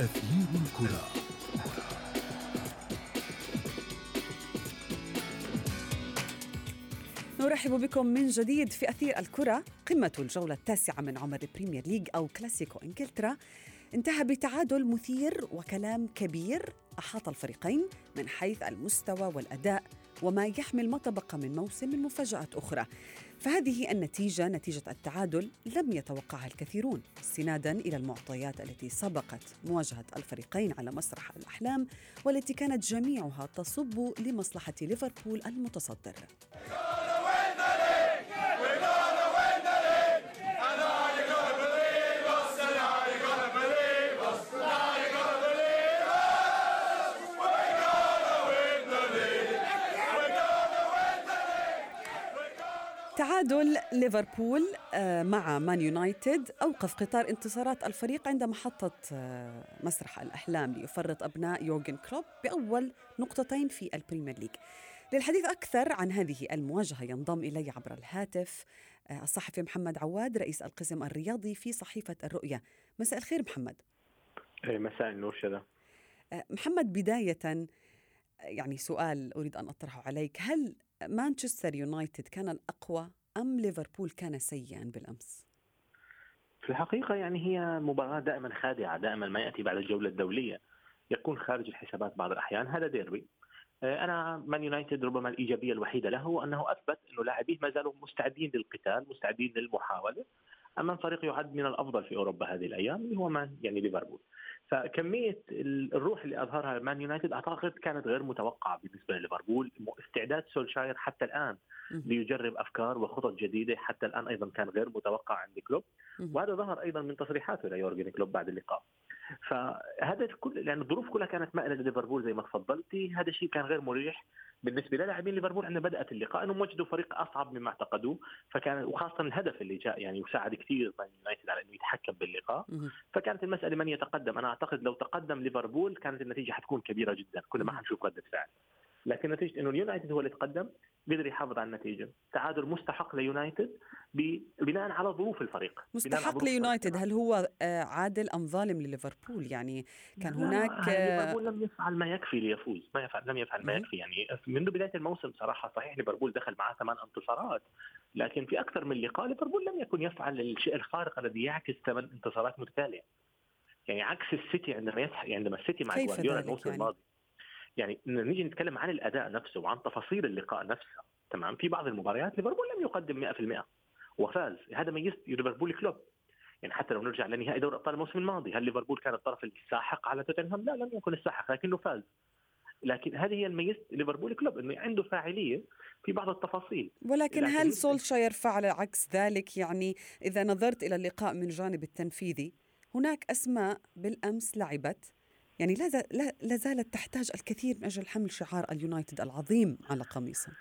أثير الكرة. نرحب بكم من جديد في أثير الكرة. قمة الجولة التاسعة من عمر البريمير ليج أو كلاسيكو إنجلترا. انتهى بتعادل مثير وكلام كبير أحاط الفريقين من حيث المستوى والأداء وما يحمل ما تبقى من موسم من مفاجآت أخرى. فهذه النتيجة نتيجة التعادل لم يتوقعها الكثيرون استنادا إلى المعطيات التي سبقت مواجهة الفريقين على مسرح الأحلام والتي كانت جميعها تصب لمصلحة ليفربول المتصدر. تعادل ليفربول آه، مع مان يونايتد أوقف قطار انتصارات الفريق عند محطة آه، مسرح الأحلام ليفرط أبناء يورجن كلوب بأول نقطتين في البريمير ليج. للحديث أكثر عن هذه المواجهة ينضم إلي عبر الهاتف آه، الصحفي محمد عواد رئيس القسم الرياضي في صحيفة الرؤية. مساء الخير محمد. إيه، مساء النور شذا. محمد بداية يعني سؤال أريد أن أطرحه عليك. هل مانشستر يونايتد كان الأقوى أم ليفربول كان سيئا بالأمس؟ في الحقيقة يعني هي مباراة دائما خادعة دائما ما يأتي بعد الجولة الدولية. يكون خارج الحسابات بعض الأحيان هذا ديربي. آه، أنا مان يونايتد ربما الإيجابية الوحيدة له أنه أثبت أنه لاعبيه ما زالوا مستعدين للقتال مستعدين للمحاولة. أمام فريق يعد من الأفضل في أوروبا هذه الأيام اللي هو مان يعني ليفربول. فكمية الروح اللي أظهرها مان يونايتد أعتقد كانت غير متوقعة بالنسبة لليفربول. استعداد سولشاير حتى الآن ليجرب أفكار وخطط جديدة حتى الآن أيضا كان غير متوقع عند كلوب. وهذا ظهر أيضا من تصريحاته ليورجن كلوب بعد اللقاء. فهذا كل لأن الظروف كلها كانت مائلة لليفربول زي ما تفضلتي. هذا الشيء كان غير مريح بالنسبة للاعبين ليفربول. عندما بدأت اللقاء. أنهم وجدوا فريق أصعب مما اعتقدوه. فكان وخاصة الهدف اللي جاء يعني وساعد كثير مان يونايتد على إنه يتحكم باللقاء. فكانت المسألة من يتقدم. أنا أعتقد لو تقدم ليفربول كانت النتيجة حتكون كبيرة جدا. كل ما حنشوف رده فعل لكن نتيجة إنه اليونايتد هو اللي تقدم قدر يحافظ على النتيجة. تعادل مستحق ليونايتد بناء على ظروف الفريق. مستحق ليونايتد. هل هو آه، عادل أم ظالم لليفربول؟ يعني كان هناك ليفربول لم يفعل ما يكفي ليفوز. ما يفعل لم يفعل ما يكفي. يعني منذ بداية الموسم صراحة صحيح ليفربول دخل معاه ثمان انتصارات لكن في أكثر من لقاء ليفربول لم يكن يفعل الشيء الخارق الذي يعكس ثمان انتصارات متتالية. يعني عكس السيتي عندما يتح... عندما السيتي مع جوارديولا الموسم يعني؟ الماضي. يعني نيجي نتكلم عن الأداء نفسه وعن تفاصيل اللقاء نفسه تمام؟ في بعض المباريات ليفربول لم يقدم 100% وفاز. هذا ميز ليفربول كلوب. يعني حتى لو نرجع لنهائي دوري أبطال الموسم الماضي هل ليفربول كان الطرف الساحق على توتنهام؟ لا لم يكن الساحق لكنه فاز. لكن هذه هي الميز ليفربول كلوب إنه عنده فاعلية في بعض التفاصيل. ولكن هل سولشاير فعل عكس ذلك؟ يعني إذا نظرت إلى اللقاء من الجانب التنفيذي هناك أسماء بالأمس لعبت يعني لا, زالت تحتاج الكثير من أجل حمل شعار اليونايتد العظيم على قميصه.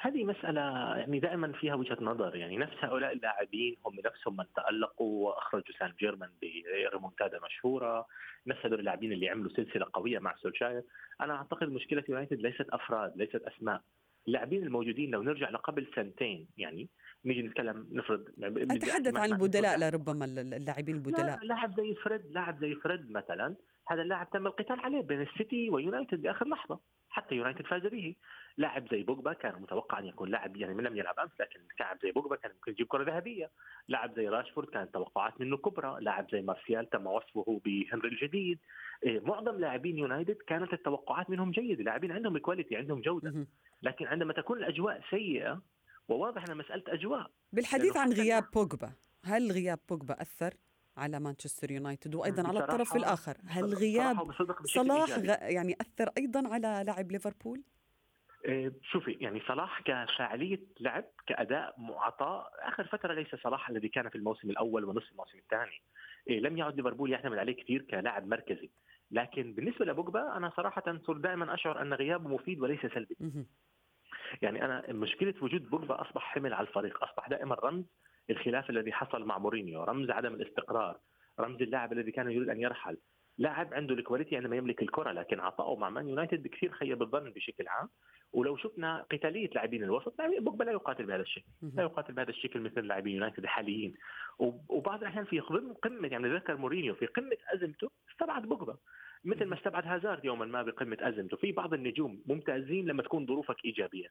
هذه مسألة يعني دائما فيها وجهة نظر. يعني نفس هؤلاء اللاعبين هم نفسهم من تألقوا وأخرجوا سان جيرمان بريمونتادا مشهورة. نفس هذول اللاعبين اللي عملوا سلسلة قوية مع سولشاير. أنا أعتقد مشكلة يونايتد ليست أفراد ليست أسماء. اللاعبين الموجودين لو نرجع لقبل سنتين يعني نيجي نتكلم نفرض أتحدث عن البدلاء لربما اللاعبين البدلاء لاعب زي فريد لاعب زي فريد مثلا. هذا اللاعب تم القتال عليه بين السيتي ويونايتد باخر لحظة حتى يونايتد فاز به. لاعب زي بوجبا كان متوقع أن يكون لاعب يعني لم يلعب أمس لكن لاعب زي بوجبا كان ممكن يجيب كرة ذهبية. لاعب زي راشفورد كانت توقعات منه كبرى. لاعب زي مارسيال تم وصفه بهنري الجديد. إيه، معظم لاعبين يونايتد كانت التوقعات منهم جيدة. لاعبين عندهم quality عندهم جودة. لكن عندما تكون الأجواء سيئة وواضح انها مسألة أجواء. بالحديث عن غياب بوجبا هل غياب بوجبا أثر؟ على مانشستر يونايتد وأيضا على الطرف الآخر. هل غياب صلاح يعني أثر أيضا على لاعب ليفربول؟ إيه، شوفي يعني صلاح كفاعلية لعب كأداء معطاء آخر فترة ليس صلاح الذي كان في الموسم الأول ونصف الموسم الثاني. إيه، لم يعد ليفربول يعتمد عليه كثير كلاعب مركزي. لكن بالنسبة لبوجبا أنا صراحة صرت دائما أشعر أن غيابه مفيد وليس سلبي. يعني أنا مشكلة وجود بوجبا أصبح حمل على الفريق أصبح دائما رمز الخلاف الذي حصل مع مورينيو رمز عدم الاستقرار رمز اللاعب الذي كان يريد أن يرحل. لاعب عنده ال quality عندما يملك الكرة لكن عطائه مع مان يونايتد بكثير خيب الظن بشكل عام. ولو شفنا قتالية لاعبين الوسط بوجبا لا يقاتل بهذا الشكل. لا يقاتل بهذا الشكل مثل لاعبين يونايتد الحاليين وبعض الأحيان في قمه يعني ذكر مورينيو في قمة أزمته استبعد بوجبا. مثل ما استبعد هازارد يوما ما بقمة أزمته. في بعض النجوم ممتازين لما تكون ظروفك إيجابية.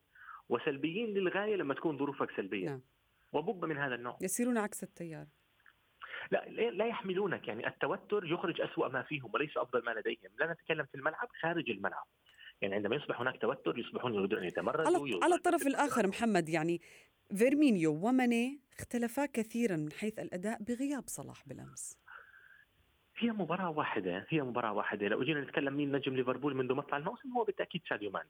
وسلبيين للغاية لما تكون ظروفك سلبية. وبوجبا من هذا النوع. يسيرون عكس التيار. لا لا يحملونك. يعني التوتر يخرج أسوأ ما فيهم وليس أفضل ما لديهم. لا نتكلم في الملعب خارج الملعب. يعني عندما يصبح هناك توتر يصبحون يريدون أن يتمردوا على, على الطرف الآخر محمد يعني فيرمينيو وماني اختلفا كثيرا من حيث الأداء بغياب صلاح بالأمس. هي مباراة واحدة هي مباراة واحدة. لو جينا نتكلم مين نجم ليفربول منذ مطلع الموسم هو بالتأكيد ساديو ماني.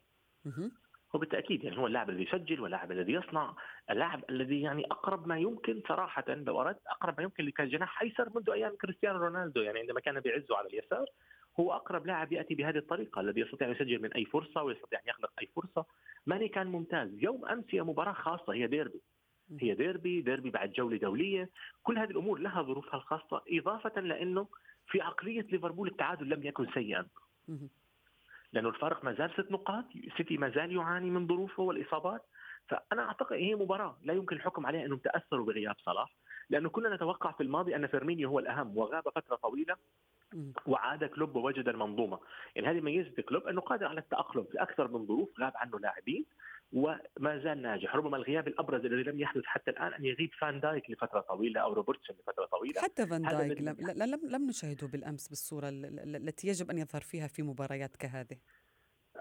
هو بالتاكيد يعني هو اللاعب الذي يسجل واللاعب الذي يصنع اللاعب الذي يعني أقرب ما يمكن صراحة لو أردت أقرب ما يمكن لكجناح أيسر منذ أيام كريستيانو رونالدو. يعني عندما كان بيعزه على اليسار هو أقرب لاعب يأتي بهذه الطريقة الذي يستطيع أن يسجل من أي فرصة ويستطيع أن يخلق أي فرصة. ماني كان ممتاز. يوم أمس هي مباراة خاصة هي ديربي. هي ديربي ديربي بعد جولة دولية. كل هذه الأمور لها ظروفها الخاصة إضافة لأنه في عقلية ليفربول التعادل لم يكن سيئا. لأنه الفارق ما زال ست نقاط سيتي ما زال يعاني من ظروفه والإصابات. فأنا أعتقد هي مباراة لا يمكن الحكم عليها إنهم تأثروا بغياب صلاح لأنه كنا نتوقع في الماضي أن فيرمينيو هو الأهم وغاب فترة طويلة وعاد كلوب ووجد المنظومة. يعني هذه ميزة كلوب أنه قادر على التأقلم في أكثر من ظروف غاب عنه لاعبين. وما زال ناجح. ربما الغياب الأبرز الذي لم يحدث حتى الآن أن يغيب فان دايك لفترة طويلة أو روبرتسون لفترة طويلة. حتى فان دايك لم, لم لم نشاهده بالأمس بالصورة التي يجب أن يظهر فيها في مباريات كهذه.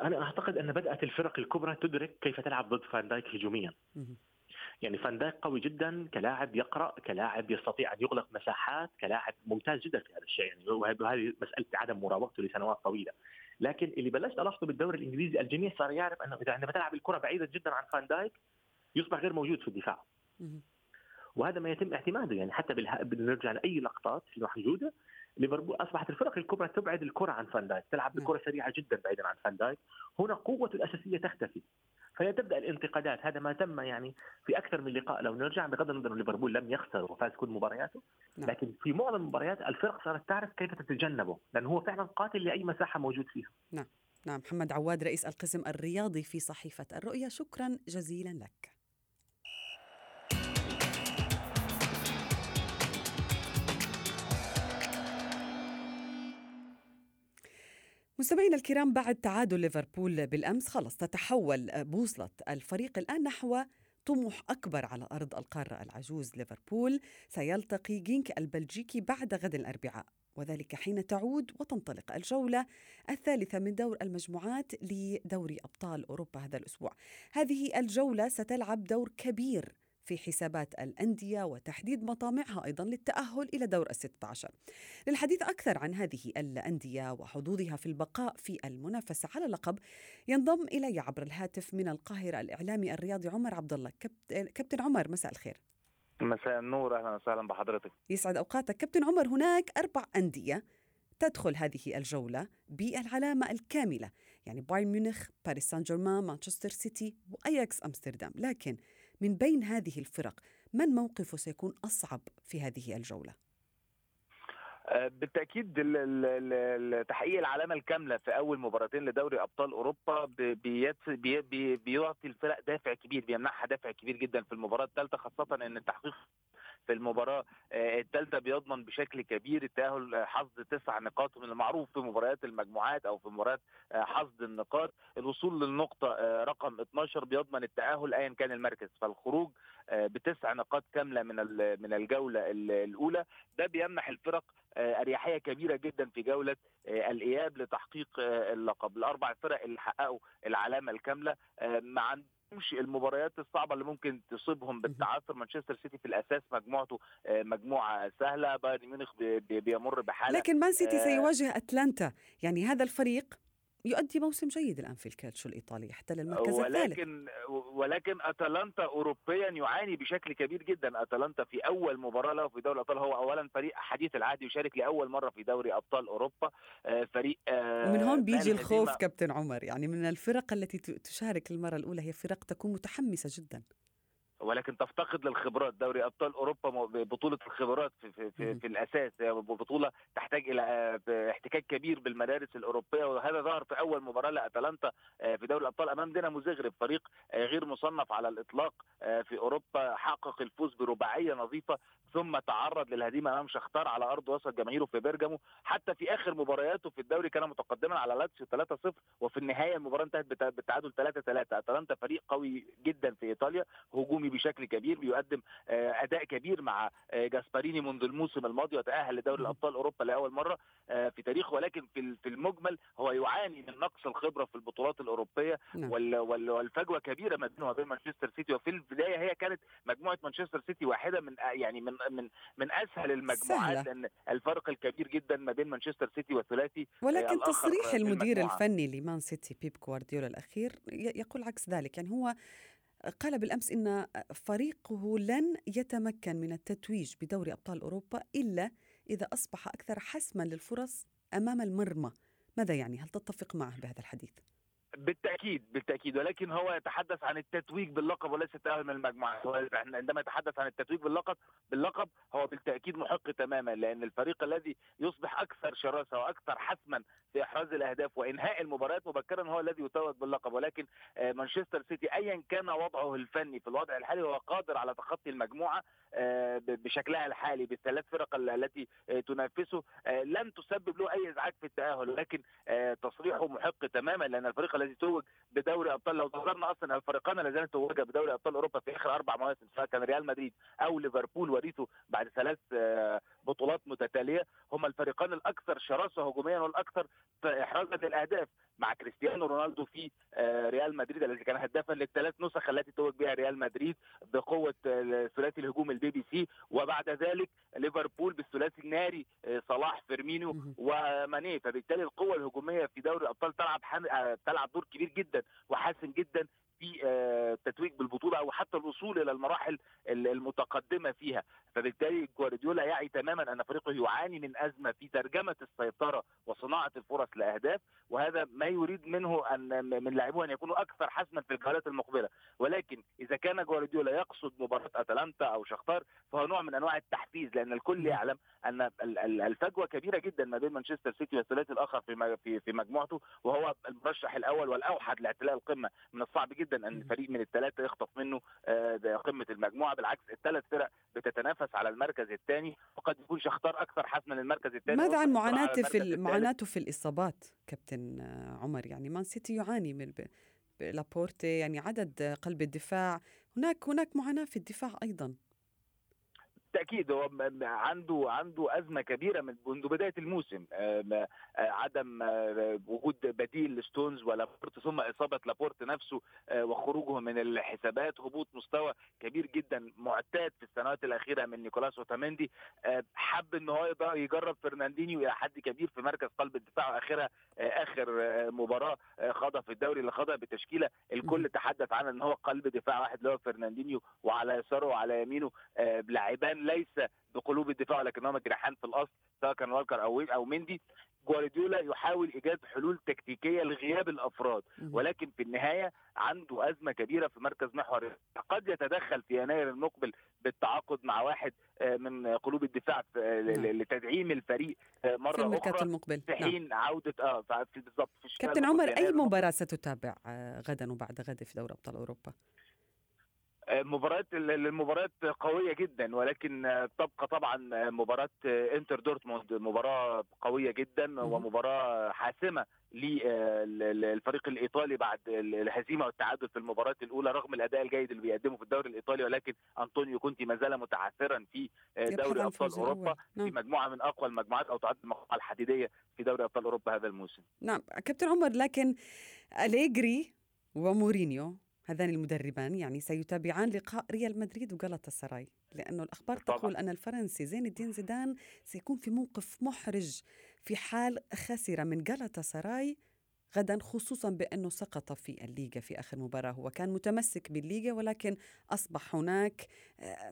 أنا أعتقد أن بدأت الفرق الكبرى تدرك كيف تلعب ضد فان دايك هجوميا. يعني فان دايك قوي جدا كلاعب يقرأ كلاعب يستطيع أن يغلق مساحات كلاعب ممتاز جدا في هذا الشيء. يعني وهذه مسألة عدم مراوغته لسنوات طويلة. لكن اللي بلشت ألاحظه بالدوري الإنجليزي الجميع صار يعرف إنه إذا عندما تلعب الكرة بعيدة جدا عن فان دايك يصبح غير موجود في الدفاع. وهذا ما يتم اعتماده يعني حتى بنرجع لأي لقطات موجوده ليفربول أصبحت الفرق الكبرى تبعد الكرة عن فان دايك تلعب بكرة سريعة جدا بعيدا عن فان دايك. هنا قوته الأساسية تختفي. فهي تبدأ الانتقادات. هذا ما تم يعني في أكثر من لقاء. لو نرجع بغض النظر ليفربول لم يخسر وفاز كل مبارياته نعم. لكن في معظم المباريات الفرق صارت تعرف كيف تتجنبه لأنه هو فعلا قاتل لأي مساحة موجود فيها. نعم. نعم. محمد عواد رئيس القسم الرياضي في صحيفة الرؤيا شكرا جزيلا لك. مستمعينا الكرام بعد تعادل ليفربول بالأمس خلص تتحول بوصلة الفريق الآن نحو طموح أكبر على أرض القارة العجوز ليفربول. سيلتقي جينك البلجيكي بعد غد الأربعاء وذلك حين تعود وتنطلق الجولة الثالثة من دور المجموعات لدوري أبطال أوروبا هذا الأسبوع. هذه الجولة ستلعب دور كبير في حسابات الأندية وتحديد مطامعها أيضا للتأهل إلى دور الستة عشر. للحديث أكثر عن هذه الأندية وحظوظها في البقاء في المنافسة على اللقب ينضم إلي عبر الهاتف من القاهرة الإعلامي الرياضي عمر عبد الله كابتن عمر مساء الخير. مساء النور أهلا وسهلا بحضرتك. يسعد أوقاتك. كابتن عمر هناك أربع أندية تدخل هذه الجولة بالعلامة الكاملة يعني بايرن ميونخ، باريس سان جيرمان، مانشستر سيتي وأياكس أمستردام. لكن من بين هذه الفرق من موقفه سيكون أصعب في هذه الجولة؟ آه، بالتأكيد تحقيق العلامة الكاملة في أول مباراتين لدوري أبطال أوروبا بيعطي الفرق دافع كبير بيمنحها دافع كبير جدا في المباراة الثالثة خاصة إن التحقيق في المباراة آه، الثالثه بيضمن بشكل كبير التاهل آه، حصد تسع نقاط من المعروف في مباريات المجموعات أو في مباريات آه، حصد النقاط. الوصول للنقطة رقم 12 بيضمن التأهل ايا كان المركز. فالخروج بتسع نقاط كاملة من من الجولة الأولى. ده بيمنح الفرق أريحية كبيرة جدا في جولة الإياب لتحقيق اللقب. الأربع فرق اللي حققوا العلامة الكاملة ما مش المباريات الصعبة اللي ممكن تصيبهم بالتعثر. مانشستر سيتي في الأساس مجموعته آه، مجموعة سهلة. بايرن ميونخ بيمر بحالة لكن مان سيتي سيواجه أتلانتا. يعني هذا الفريق يؤدي موسم جيد الآن في الكالتشو الإيطالي يحتل المركز ولكن الثالث. ولكن أتلانتا اوروبيا يعاني بشكل كبير جدا. أتلانتا في أول مباراة له في دوري الأبطال هو اولا فريق حديث العهد يشارك لأول مرة في دوري أبطال أوروبا. آه، فريق آه، ومن هون بيجي الخوف كابتن عمر. يعني من الفرق التي تشارك للمره الأولى هي فرق تكون متحمسة جدا. ولكن تفتقد للخبرات. دوري أبطال أوروبا بطوله الخبرات في في, في, في الأساس. بطوله تحتاج إلى احتكاك كبير بالمدارس الأوروبية. وهذا ظهر في أول مباراة لأتلانتا في دوري الأبطال أمام دينامو زغرب فريق غير مصنف على الإطلاق في أوروبا حقق الفوز برباعية نظيفة ثم تعرض للهزيمه أمام شختار على أرض وسط جماهيره في بيرجامو. حتى في آخر مبارياته في الدوري كان متقدما على لاتسيو 3-0 وفي النهاية المباراة انتهت بالتعادل 3-3 أتلانتا فريق قوي جدا في إيطاليا هجومي بشكل كبير بيقدم أداء كبير مع جاسباريني منذ الموسم الماضي وتأهل لدوري الأبطال أوروبا لأول مرة في تاريخه. ولكن في المجمل هو يعاني من نقص الخبرة في البطولات الأوروبية نعم. والفجوة كبيرة ما بينه وبين مانشستر سيتي. وفي البداية هي كانت مجموعة مانشستر سيتي واحدة من يعني من من من أسهل المجموعات لأن الفرق الكبير جدا ما بين مانشستر سيتي والثلاثي ولكن تصريح المدير الفني لمان سيتي بيب جوارديولا الأخير يقول عكس ذلك. يعني هو قال بالأمس إن فريقه لن يتمكن من التتويج بدوري أبطال أوروبا إلا إذا أصبح أكثر حسما للفرص أمام المرمى. ماذا يعني؟ هل تتفق معه بهذا الحديث؟ بالتأكيد بالتأكيد. ولكن هو يتحدث عن التتويج باللقب وليس التاهل من المجموعات هو عندما يتحدث عن التتويج باللقب باللقب هو بالتأكيد محق تماما لأن الفريق الذي يصبح أكثر شراسة وأكثر حسما في إحراز الأهداف وإنهاء المباريات مبكرا هو الذي يتوج باللقب. ولكن مانشستر سيتي ايا كان وضعه الفني في الوضع الحالي هو قادر على تخطي المجموعة بشكلها الحالي بالثلاث فرق التي تنافسه لن تسبب له أي إزعاج في التأهل. ولكن تصريحه محق تماما لأن الفريق الذي توج بدوري أبطال لو نظرنا أصلا الفريقان اللذان توجا بدوري أبطال أوروبا في آخر أربع مواسم سواء كان ريال مدريد أو ليفربول وريثه بعد ثلاث بطولات متتالية هما الفريقان الأكثر شراسة هجوميا والأكثر احرازا للاهداف مع كريستيانو رونالدو في ريال مدريد الذي كان هدافا للثلاث نسخ التي توج بها ريال مدريد بقوة ثلاثي الهجوم البي بي سي. وبعد ذلك ليفربول بالثلاثي الناري صلاح فيرمينيو وماني. فبالتالي القوة الهجومية في دوري الأبطال تلعب تلعب دور كبير جدا وحاسم جدا في التتويج بالبطولة أو حتى الوصول إلى المراحل المتقدمة فيها. فبالتالي جوارديولا يعي تماما أن فريقه يعاني من أزمة في ترجمة السيطرة وصناعة الفرص لأهداف وهذا ما يريد منه أن من لاعبوه أن يكونوا أكثر حسما في الجولات المقبلة. ولكن إذا كان جوارديولا يقصد مباراة أتلانتا أو شختار فهو نوع من أنواع التحفيز لأن الكل يعلم أن الفجوة كبيرة جدا ما بين مانشستر سيتي والثلاثي الآخر في في في مجموعته وهو المرشح الأول والأوحد لاعتلاء القمة من الصعب جدا. ان فريق من الثلاثه يخطف منه قمه المجموعه. بالعكس الثلاث فرق بتتنافس على المركز الثاني وقد يكون شختار أكثر حسما للمركز الثاني. ماذا عن معاناته في معاناته في الإصابات كابتن عمر؟ يعني مان سيتي يعاني من لابورتي يعني عدد قلب الدفاع. هناك هناك معاناة في الدفاع أيضا. بالتأكيد هو عنده عنده أزمة كبيرة من منذ بداية الموسم. عدم وجود بديل لستونز ولابورت ثم إصابة لابورت نفسه وخروجه من الحسابات. هبوط مستوى كبير جدا معتاد في السنوات الأخيرة من نيكولاس أوتاميندي. حب إن هو يجرب فرناندينيو إلى حد كبير في مركز قلب الدفاع واخرها آخر مباراة خاضها في الدوري اللي خاضها بتشكيلة. الكل تحدث عنها إن هو قلب دفاع واحد اللي هو فرناندينيو وعلى يساره وعلى يمينه لاعبان ليس بقلوب الدفاع ولكنهما جناحان في الأصل سواء كان والكر أو أو مندي. جوارديولا يحاول إيجاد حلول تكتيكية لغياب الأفراد ولكن في النهاية عنده أزمة كبيرة في مركز محور. قد يتدخل في يناير المقبل بالتعاقد مع واحد من قلوب الدفاع لتدعيم الفريق مرة في الميركاتو المقبل. في حين نعم. عودة آه في كابتن عمر أي مباراة ستتابع غدا وبعد غد في دوري أبطال أوروبا؟ مباريات المباريات قوية جدا ولكن تبقى طبعا مباراة إنتر دورتموند مباراة قوية جدا ومباراة حاسمة للفريق الإيطالي بعد الهزيمة والتعادل في المباراة الأولى رغم الأداء الجيد اللي بيقدمه في الدوري الإيطالي ولكن أنطونيو كونتي ما زال متعثرا في دوري أبطال أوروبا نعم. في مجموعة من أقوى المجموعات أو تعد المجموعه الحديدية في دوري أبطال أوروبا هذا الموسم. نعم كابتن عمر لكن أليجري ومورينيو هذان المدربان يعني سيتابعان لقاء ريال مدريد وغلطة سراي لأنه الأخبار طبعا. تقول أن الفرنسي زين الدين زيدان سيكون في موقف محرج في حال خسر من غلطة سراي غدا خصوصا بأنه سقط في الليغا في آخر مباراة. هو كان متمسك بالليغا ولكن أصبح هناك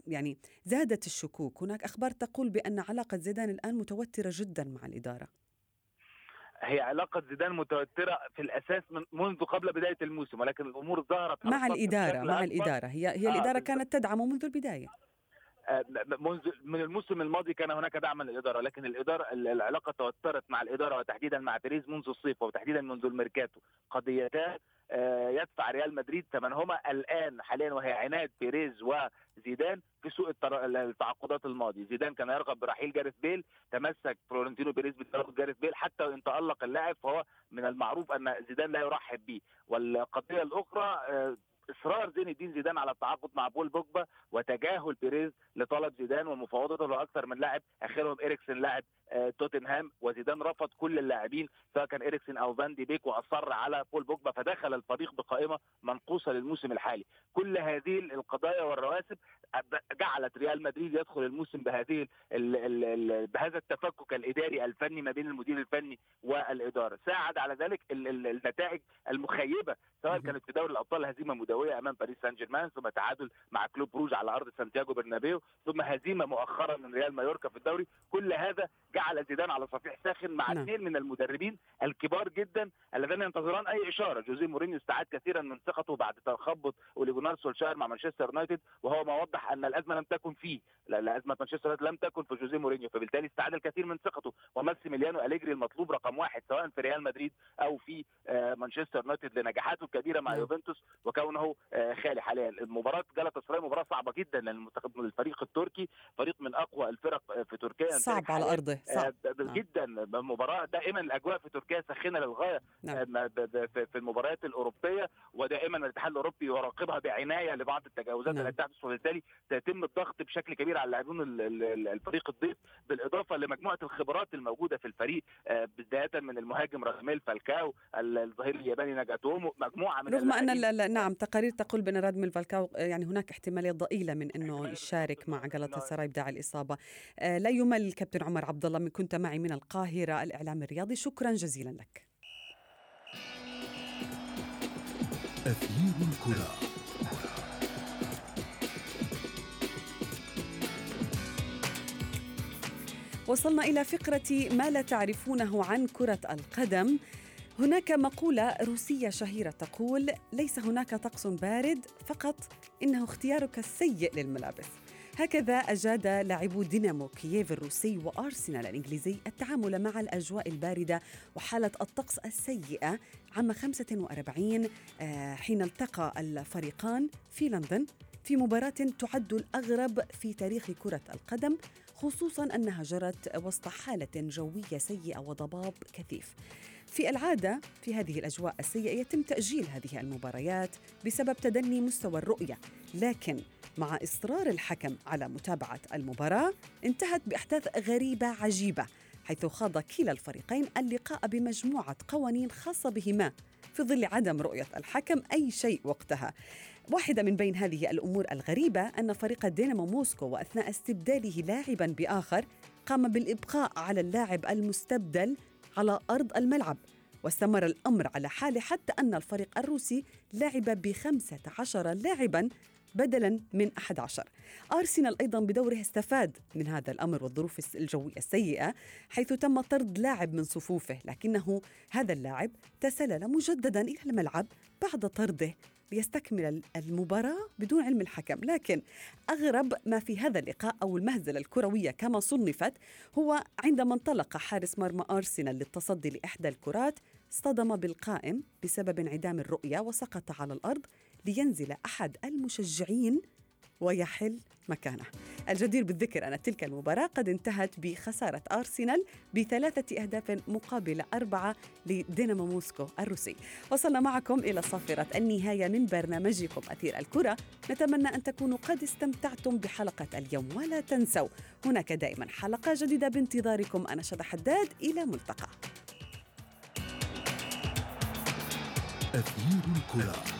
يعني زادت الشكوك. هناك أخبار تقول بأن علاقة زيدان الآن متوترة جدا مع الإدارة. هي علاقة زيدان متوترة في الأساس من منذ قبل بداية الموسم ولكن الأمور ظهرت مع الإدارة مع الإدارة. هي هي الإدارة آه كانت تدعمه منذ البداية. آه، منذ من الموسم الماضي كان هناك دعم من الإدارة لكن الاداره العلاقة توترت مع الإدارة وتحديدا مع بيريز منذ الصيف وتحديدا منذ الميركاتو. قضيتان يدفع ريال مدريد ثمنهما الآن حاليا وهي عناد بيريز وزيدان في سوق التعاقدات الماضي زيدان كان يرغب برحيل جاريث بيل تمسك فلورنتينو بيريز بتواجد جاريث بيل حتى وان تالق اللاعب فهو من المعروف أن زيدان لا يرحب به والقضية الأخرى آه، إصرار زين الدين زيدان على التعاقد مع بول بوجبا وتجاهل بيريز لطلب زيدان ومفاوضته لاكثر من لاعب آخرهم إريكسن لاعب آه، توتنهام وزيدان رفض كل اللاعبين سواء كان إريكسن أو فان دي بيك وأصر على بول بوجبا فدخل الفريق بقائمة منقوصة للموسم الحالي. كل هذه القضايا والرواسب جعلت ريال مدريد يدخل الموسم بهذه ال ال ال بهذا التفكك الإداري الفني ما بين المدير الفني والإدارة. ساعد على ذلك النتائج المخيبة سواء كانت في دوري الأبطال هزيمة مدويه أمام باريس سان جيرمان ثم تعادل مع كلوب بروج على أرض سانتياغو برنابيو ثم هزيمة مؤخرا من ريال مايوركا في الدوري كل هذا جعل زيدان على صفيح ساخن مع نعم. اثنين من المدربين الكبار جدا اللذين ينتظران أي إشارة جوزيه مورينيو استعاد كثيرا من ثقته بعد تخبط أولي جونار سولشاير مع مانشستر يونايتد وهو ما وضح أن الأزمة لم تكن فيه لا أزمة مانشستر يونايتد لم تكن في جوزيه مورينيو فبالتالي استعاد الكثير من ثقته وماسيميليانو أليجري المطلوب رقم واحد سواء في ريال مدريد أو في آه، مانشستر يونايتد لنجاحاته الكبيرة مع نعم. يوفنتوس وكونه آه، خالي حاليا. المباراة جالطة سراي مباراة صعبة جدا للمنتخب الفريق التركي فريق من أقوى الفرق في تركيا. صعب على ارضه صعب. جدا. مباراه دائما الأجواء في تركيا ساخنة للغاية نعم. آه، في المباريات الأوروبية. ودائما الاتحاد الأوروبي يراقبها بعناية لبعض التجاوزات نعم. التي تحدث وبالتالي سيتم الضغط بشكل كبير على لاعبون الفريق الضيف بالإضافة لمجموعة الخبرات الموجودة في الفريق آه، بداية من المهاجم راميل فالكاو الظهير الياباني ناجاتومو مجموعة من رغم أن نعم تقارير تقول بأن رادميل فالكاو آه، يعني هناك احتمالية ضئيلة من إنه يشارك مع جلطة سراي بداعي الإصابة. لا يمل كابتن عمر عبد الله من كنت معي من القاهرة الإعلام الرياضي. شكرا جزيلا لك. أثير الكرة. وصلنا إلى فقرة ما لا تعرفونه عن كرة القدم. هناك مقولة روسية شهيرة تقول ليس هناك طقس بارد فقط إنه اختيارك السيء للملابس. هكذا أجاد لاعبو دينامو كييف الروسي وأرسنال الإنجليزي التعامل مع الأجواء الباردة وحالة الطقس السيئة عام 45 آه، حين التقى الفريقان في لندن في مباراة تعد الأغرب في تاريخ كرة القدم خصوصا أنها جرت وسط حالة جوية سيئة وضباب كثيف. في العادة في هذه الأجواء السيئة يتم تأجيل هذه المباريات بسبب تدني مستوى الرؤية لكن مع إصرار الحكم على متابعة المباراة انتهت بأحداث غريبة عجيبة حيث خاض كلا الفريقين اللقاء بمجموعة قوانين خاصة بهما في ظل عدم رؤية الحكم أي شيء وقتها. واحدة من بين هذه الأمور الغريبة أن فريق دينامو موسكو وأثناء استبداله لاعبا بآخر قام بالإبقاء على اللاعب المستبدل على أرض الملعب واستمر الأمر على حال حتى أن الفريق الروسي لعب بخمسة عشر لاعبا بدلا من 11 أرسنال أيضا بدوره استفاد من هذا الأمر والظروف الجوية السيئة حيث تم طرد لاعب من صفوفه لكنه هذا اللاعب تسلل مجددا إلى الملعب بعد طرده ليستكمل المباراة بدون علم الحكم. لكن أغرب ما في هذا اللقاء أو المهزلة الكروية كما صنفت هو عندما انطلق حارس مرمى أرسنال للتصدي لإحدى الكرات اصطدم بالقائم بسبب انعدام الرؤية وسقط على الأرض لينزل أحد المشجعين ويحل مكانه. الجدير بالذكر أن تلك المباراة قد انتهت بخسارة أرسنال بثلاثة أهداف مقابل أربعة لدينامو موسكو الروسي. وصلنا معكم إلى صافرة النهاية من برنامجكم أثير الكرة. نتمنى أن تكونوا قد استمتعتم بحلقة اليوم ولا تنسوا هناك دائما حلقة جديدة بانتظاركم. أنا شذى حداد إلى ملتقى. أثير الكرة.